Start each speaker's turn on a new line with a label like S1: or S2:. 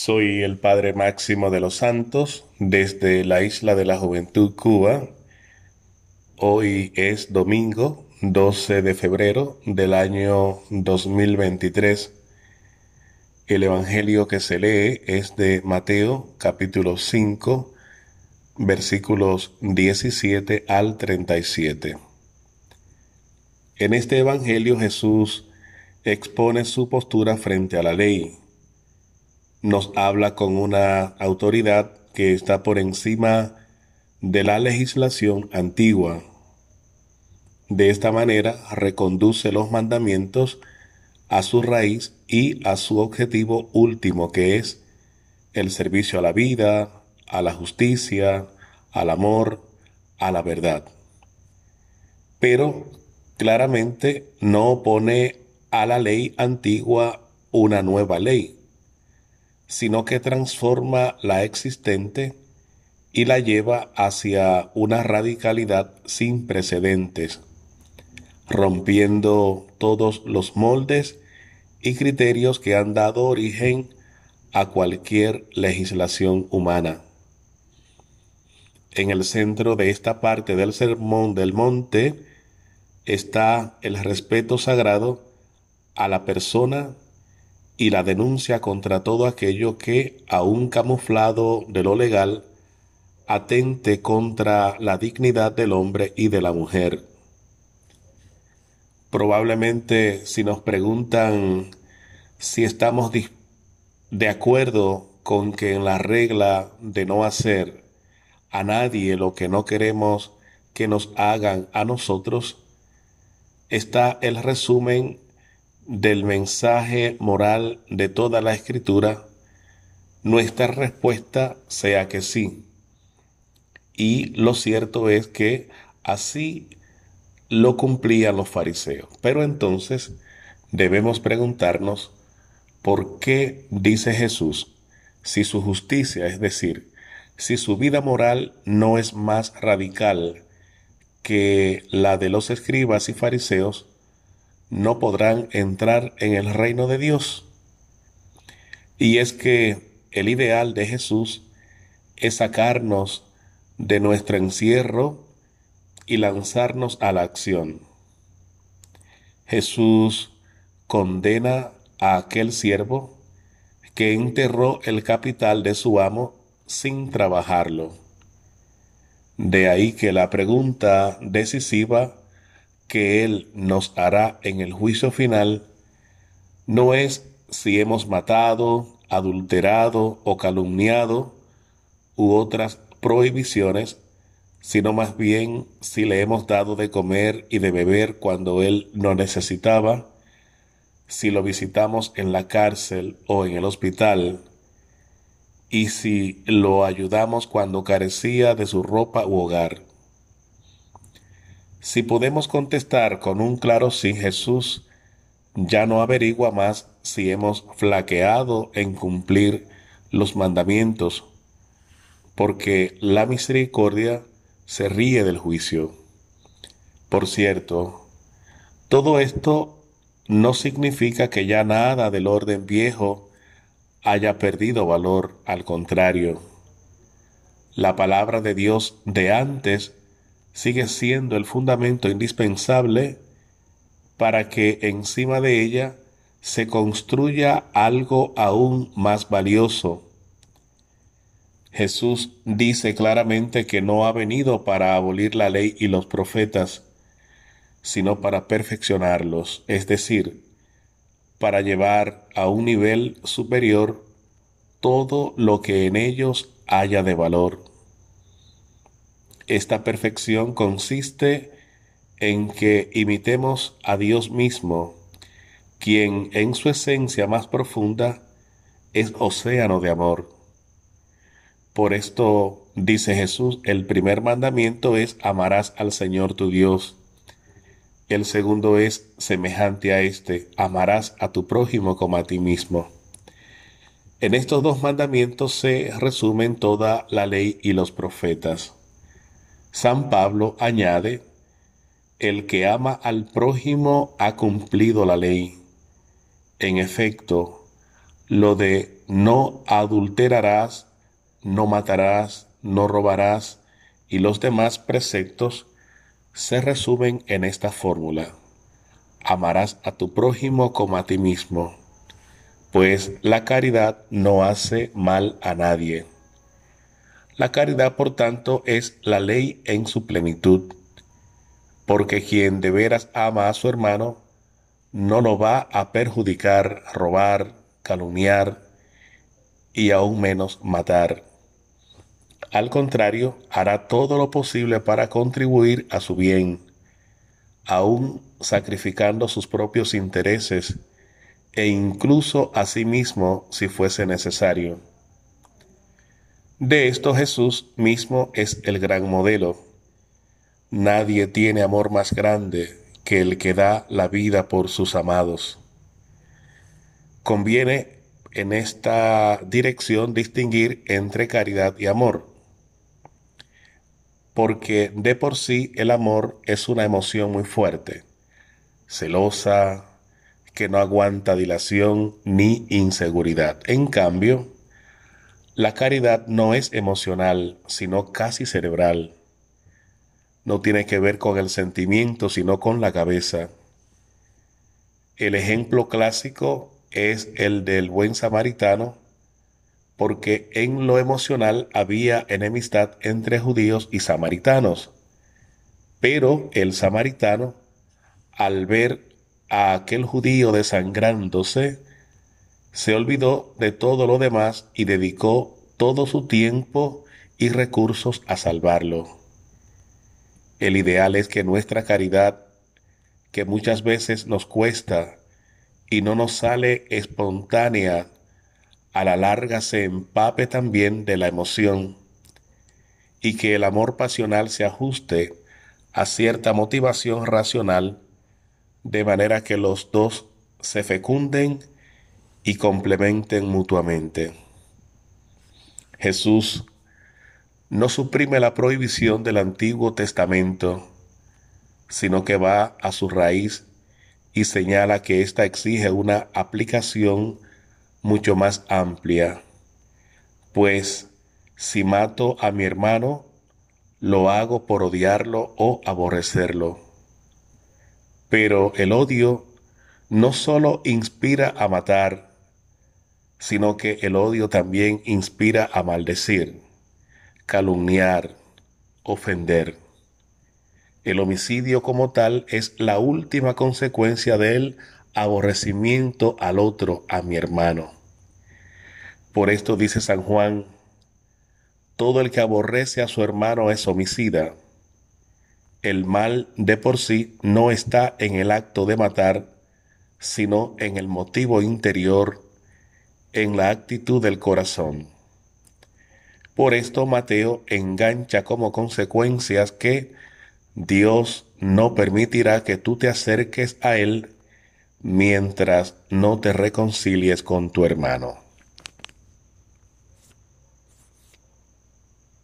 S1: Soy el Padre Máximo de los Santos desde la Isla de la Juventud, Cuba. Hoy es domingo 12 de febrero del año 2023. El Evangelio que se lee es de Mateo capítulo 5 versículos 17 al 37. En este Evangelio Jesús expone su postura frente a la ley nos habla con una autoridad que está por encima de la legislación antigua. De esta manera reconduce los mandamientos a su raíz y a su objetivo último, que es el servicio a la vida, a la justicia, al amor, a la verdad. Pero claramente no pone a la ley antigua una nueva ley, sino que transforma la existente y la lleva hacia una radicalidad sin precedentes, rompiendo todos los moldes y criterios que han dado origen a cualquier legislación humana. En el centro de esta parte del Sermón del Monte está el respeto sagrado a la persona y la denuncia contra todo aquello que, aun camuflado de lo legal, atente contra la dignidad del hombre y de la mujer. Probablemente si nos preguntan si estamos de acuerdo con que en la regla de no hacer a nadie lo que no queremos que nos hagan a nosotros, está el resumen del mensaje moral de toda la escritura, nuestra respuesta sea que sí. Y lo cierto es que así lo cumplían los fariseos. Pero entonces debemos preguntarnos por qué dice Jesús si su justicia, es decir, si su vida moral no es más radical que la de los escribas y fariseos, no podrán entrar en el reino de Dios. Y es que el ideal de Jesús es sacarnos de nuestro encierro y lanzarnos a la acción. Jesús condena a aquel siervo que enterró el capital de su amo sin trabajarlo. De ahí que la pregunta decisiva que Él nos hará en el juicio final no es si hemos matado, adulterado o calumniado u otras prohibiciones, sino más bien si le hemos dado de comer y de beber cuando Él no necesitaba, si lo visitamos en la cárcel o en el hospital, y si lo ayudamos cuando carecía de su ropa u hogar. Si podemos contestar con un claro sí, Jesús ya no averigua más si hemos flaqueado en cumplir los mandamientos, porque la misericordia se ríe del juicio. Por cierto, todo esto no significa que ya nada del orden viejo haya perdido valor, al contrario. La palabra de Dios de antes sigue siendo el fundamento indispensable para que encima de ella se construya algo aún más valioso. Jesús dice claramente que no ha venido para abolir la ley y los profetas, sino para perfeccionarlos, es decir, para llevar a un nivel superior todo lo que en ellos haya de valor. Esta perfección consiste en que imitemos a Dios mismo, quien en su esencia más profunda es océano de amor. Por esto dice Jesús, el primer mandamiento es amarás al Señor tu Dios. El segundo es semejante a este, amarás a tu prójimo como a ti mismo. En estos dos mandamientos se resumen toda la ley y los profetas. San Pablo añade, el que ama al prójimo ha cumplido la ley. En efecto, lo de no adulterarás, no matarás, no robarás y los demás preceptos se resumen en esta fórmula. Amarás a tu prójimo como a ti mismo, pues la caridad no hace mal a nadie. La caridad, por tanto, es la ley en su plenitud, porque quien de veras ama a su hermano, no lo va a perjudicar, robar, calumniar y aún menos matar. Al contrario, hará todo lo posible para contribuir a su bien, aún sacrificando sus propios intereses e incluso a sí mismo si fuese necesario. De esto Jesús mismo es el gran modelo. Nadie tiene amor más grande que el que da la vida por sus amados. Conviene en esta dirección distinguir entre caridad y amor porque de por sí el amor es una emoción muy fuerte, celosa, que no aguanta dilación ni inseguridad. En cambio, la caridad no es emocional, sino casi cerebral. No tiene que ver con el sentimiento, sino con la cabeza. El ejemplo clásico es el del buen samaritano porque en lo emocional había enemistad entre judíos y samaritanos. Pero el samaritano, al ver a aquel judío desangrándose, se olvidó de todo lo demás y dedicó todo su tiempo y recursos a salvarlo. El ideal es que nuestra caridad, que muchas veces nos cuesta y no nos sale espontánea a la larga se empape también de la emoción y que el amor pasional se ajuste a cierta motivación racional de manera que los dos se fecunden y complementen mutuamente. Jesús no suprime la prohibición del Antiguo Testamento, sino que va a su raíz y señala que ésta exige una aplicación mucho más amplia, pues si mato a mi hermano, lo hago por odiarlo o aborrecerlo. Pero el odio no solo inspira a matar, sino que el odio también inspira a maldecir, calumniar, ofender. El homicidio como tal es la última consecuencia del aborrecimiento al otro, a mi hermano. Por esto dice San Juan, todo el que aborrece a su hermano es homicida. El mal de por sí no está en el acto de matar, sino en el motivo interior, en la actitud del corazón. Por esto Mateo engancha como consecuencias que Dios no permitirá que tú te acerques a Él mientras no te reconcilies con tu hermano.